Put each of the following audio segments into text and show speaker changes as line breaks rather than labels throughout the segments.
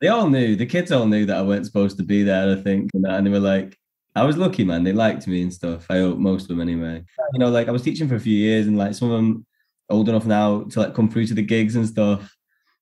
they all knew. The kids all knew that I weren't supposed to be there. I think, and, they were like, I was lucky, man. They liked me and stuff. I hope most of them anyway. You know, like I was teaching for a few years, and like some of them old enough now to like come through to the gigs and stuff,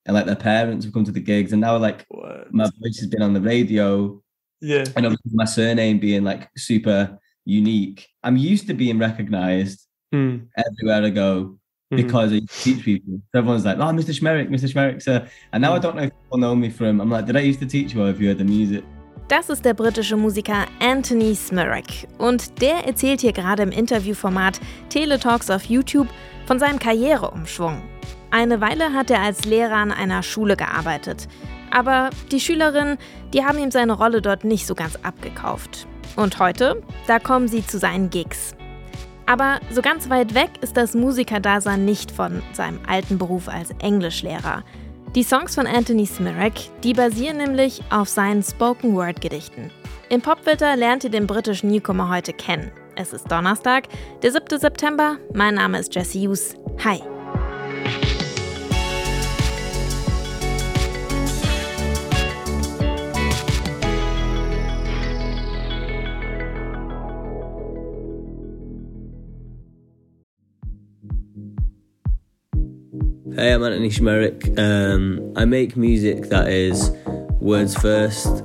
and like their parents have come to the gigs, and now like
What?
my voice has been on the radio,
Yeah.
and obviously my surname being like super unique. I'm used to being recognized
Mm,
everywhere I go
mhm.
because I teach people. So everyone's like, "Oh, Mr. Schmerich, Mr. Schmerich, sir." And now I don't know if people know me from. I'm like, "Did I used to teach you, or have you heard the music?"
Das ist der britische Musiker Anthony Smirek. Und der erzählt hier gerade im Interviewformat Teletalks auf YouTube von seinem Karriereumschwung. Eine Weile hat er als Lehrer an einer Schule gearbeitet. Aber die Schülerinnen, die haben ihm seine Rolle dort nicht so ganz abgekauft. Und heute, da kommen sie zu seinen Gigs. Aber so ganz weit weg ist das Musikerdasein nicht von seinem alten Beruf als Englischlehrer. Die Songs von Anthony Smirek, die basieren nämlich auf seinen Spoken-Word-Gedichten. Im Popfilter lernt ihr den britischen Newcomer heute kennen. Es ist Donnerstag, der 7. September. Mein Name ist Jesse Hughes. Hi.
Hey, I'm Antony Szmierek. Um, I make music that is words first,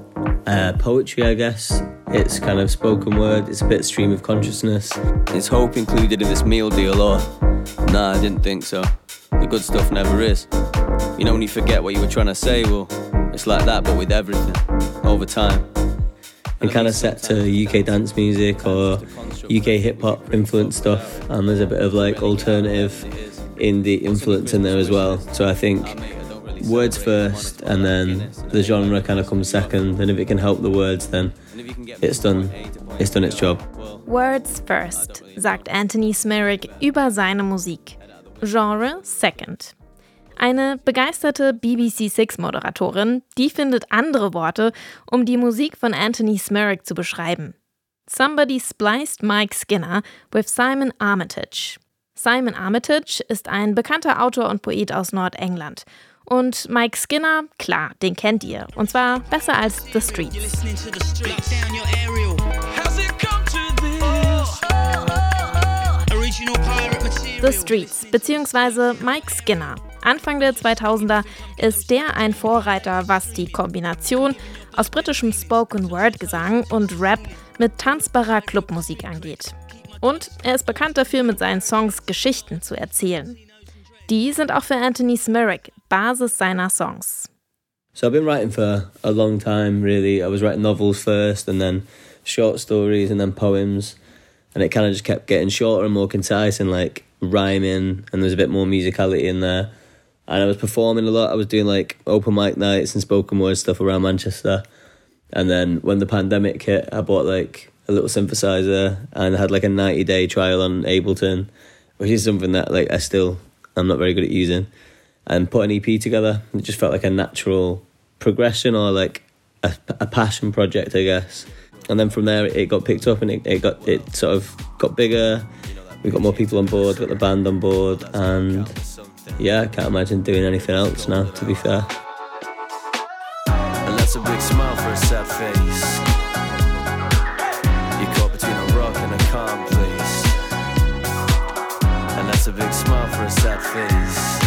uh, poetry, I guess. It's kind of spoken word, it's a bit stream of consciousness. Is hope included in this meal deal, or? Nah, I didn't think so. The good stuff never is. You know, when you forget what you were trying to say, well, it's like that, but with everything, over time. And kind of set to UK dance music or UK hip hop influence stuff, and there's a bit of like alternative indie influence in there as well. So I think words first, and then the genre kind of comes second. And if it can help the words, then it's done. It's done its job.
Words first, sagt Anthony Smirek über seine Musik. Genre second. Eine begeisterte BBC Six-Moderatorin, die findet andere Worte, um die Musik von Anthony Smirek zu beschreiben. Somebody spliced Mike Skinner with Simon Armitage. Simon Armitage ist ein bekannter Autor und Poet aus Nordengland. Und Mike Skinner, klar, den kennt ihr. Und zwar besser als The Streets.
the streets. Pirate material.
The Streets bzw. Mike Skinner. Anfang der 2000er ist der ein Vorreiter, was die Kombination aus britischem Spoken Word Gesang und Rap mit tanzbarer Clubmusik angeht. Und er ist bekannt dafür, mit seinen Songs Geschichten zu erzählen. Die sind auch für Anthony Smirek Basis seiner Songs.
So I've been writing for a long time, really. I was writing novels first, and then short stories, and then poems, and it kind of just kept getting shorter and more concise, and like rhyming, and there's a bit more musicality in there. And I was performing a lot. I was doing like open mic nights and spoken word stuff around Manchester. And then when the pandemic hit, I bought like a little synthesizer and had like a 90 day trial on Ableton, which is something that like I still I'm not very good at using. And put an EP together. It just felt like a natural progression or like a, a passion project, I guess. And then from there, it got picked up and it, it got it sort of got bigger. We got more people on board, got the band on board, and yeah, I can't imagine doing anything else now. To be fair.
Face.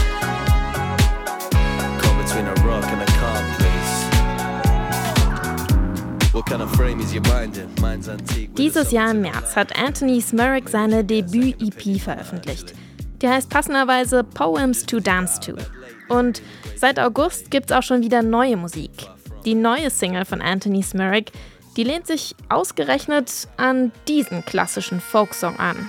Caught between a rock and a calm place. What kind of frame is your mind in? Mine's antique.
Dieses Jahr im März hat Anthony Smirek seine Debüt-EP veröffentlicht. Die heißt passenderweise Poems to Dance to. Und seit August gibt's auch schon wieder neue Musik. Die neue Single von Anthony Smirek, die lehnt sich ausgerechnet an diesen klassischen Folksong an.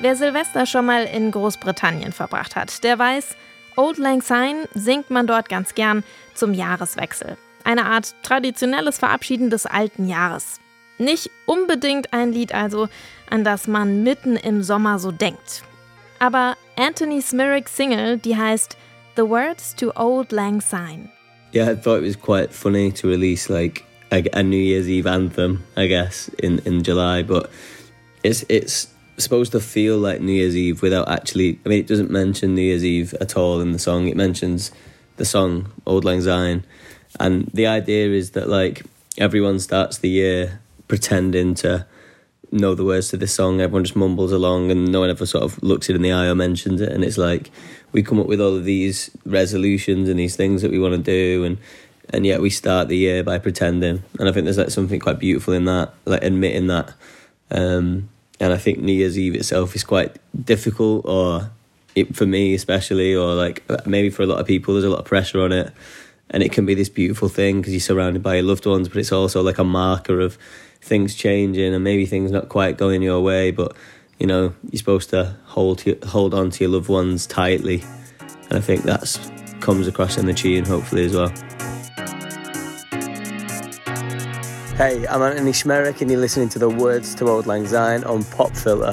Wer Silvester schon mal in Großbritannien verbracht hat, der weiß, Old Lang Syne singt man dort ganz gern zum Jahreswechsel. Eine Art traditionelles Verabschieden des alten Jahres. Nicht unbedingt ein Lied also, an das man mitten im Sommer so denkt. Aber Anthony Smirrick's Single, die heißt The Words to Old Lang Syne.
Yeah, I thought it was quite funny to release like a, New Year's Eve anthem, I guess, in, in July. But it's it's supposed to feel like New Year's Eve without actually. I mean, it doesn't mention New Year's Eve at all in the song. It mentions the song Auld Lang Syne, and the idea is that like everyone starts the year pretending to know the words to this song. Everyone just mumbles along, and no one ever sort of looks it in the eye or mentions it. And it's like we come up with all of these resolutions and these things that we want to do, and and yet we start the year by pretending. And I think there's like something quite beautiful in that, like admitting that. Um, and I think New Year's Eve itself is quite difficult, or it, for me especially, or like maybe for a lot of people, there's a lot of pressure on it. And it can be this beautiful thing because you're surrounded by your loved ones, but it's also like a marker of things changing and maybe things not quite going your way. But you know, you're supposed to hold hold on to your loved ones tightly, and I think that's comes across in the tune hopefully as well. Hey, I'm Antony Szmierek, and you're listening to the Words to Auld Lang Syne on Pop Filter.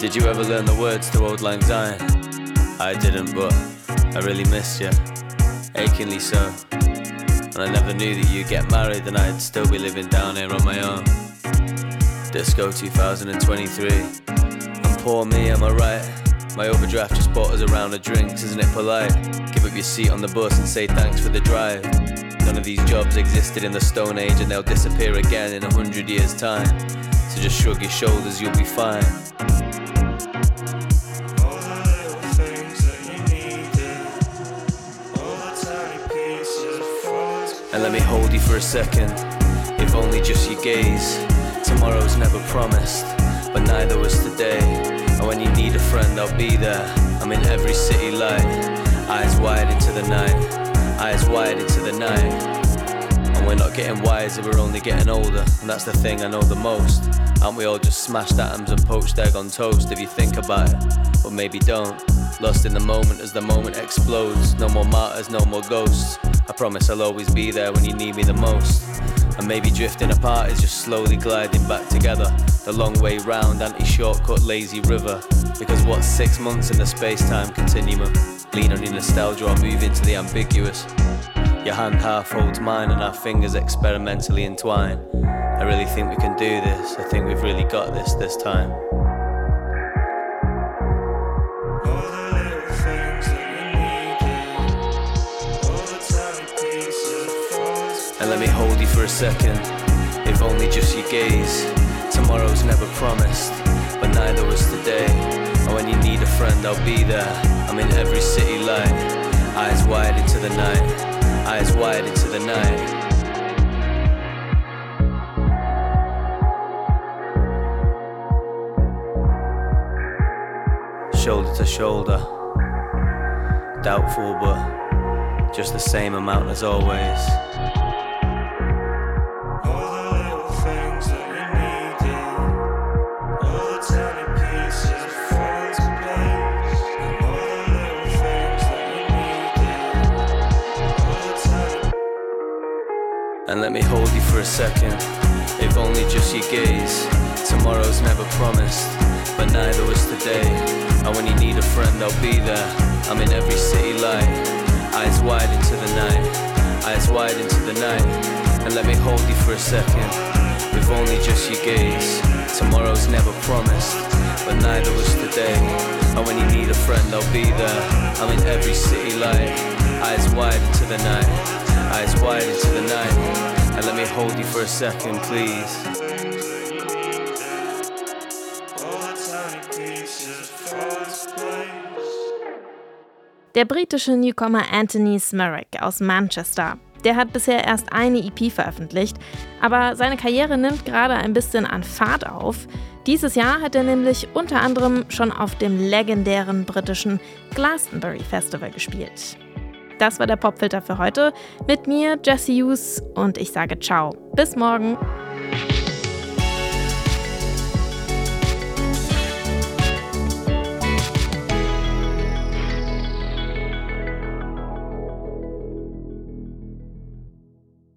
Did you ever learn the words to Auld Lang Syne? I didn't, but I really missed you, achingly so. And I never knew that you'd get married, and I'd still be living down here on my own. Disco 2023. And poor me, am I right? My overdraft just bought us a round of drinks, isn't it polite? Give up your seat on the bus and say thanks for the drive. None of these jobs existed in the Stone Age and they'll disappear again in a hundred years' time. So just shrug your shoulders, you'll be fine. And let me hold you for a second, if only just your gaze. Tomorrow's never promised, but neither was today. And when you need a friend, I'll be there. I'm in every city light, eyes wide into the night, eyes wide into the night. And we're not getting wiser, we're only getting older. And that's the thing I know the most. Aren't we all just smashed atoms and poached egg on toast if you think about it? But maybe don't. Lost in the moment as the moment explodes. No more martyrs, no more ghosts. I promise I'll always be there when you need me the most. And maybe drifting apart is just slowly gliding back together. The long way round, anti shortcut, lazy river. Because what's six months in the space time continuum? Lean on your nostalgia or move into the ambiguous. Your hand half holds mine and our fingers experimentally entwine. I really think we can do this. I think we've really got this this time. Hold you for a second, if only just your gaze. Tomorrow's never promised, but neither was today. And when you need a friend, I'll be there. I'm in every city light, eyes wide into the night, eyes wide into the night. Shoulder to shoulder, doubtful, but just the same amount as always. Second, if only just your gaze. Tomorrow's never promised, but neither was today. And when you need a friend, I'll be there. I'm in every city light, eyes wide into the night, eyes wide into the night. And let me hold you for a second, if only just your gaze. Tomorrow's never promised, but neither was today. And when you need a friend, I'll be there. I'm in every city light, eyes wide into the night, eyes wide into the night. And let me hold you for a second, please.
Der britische Newcomer Anthony Smerrick aus Manchester. Der hat bisher erst eine EP veröffentlicht, aber seine Karriere nimmt gerade ein bisschen an Fahrt auf. Dieses Jahr hat er nämlich unter anderem schon auf dem legendären britischen Glastonbury Festival gespielt. Das war der Popfilter für heute. Mit mir, Jesse Hughes, und ich sage ciao. Bis morgen.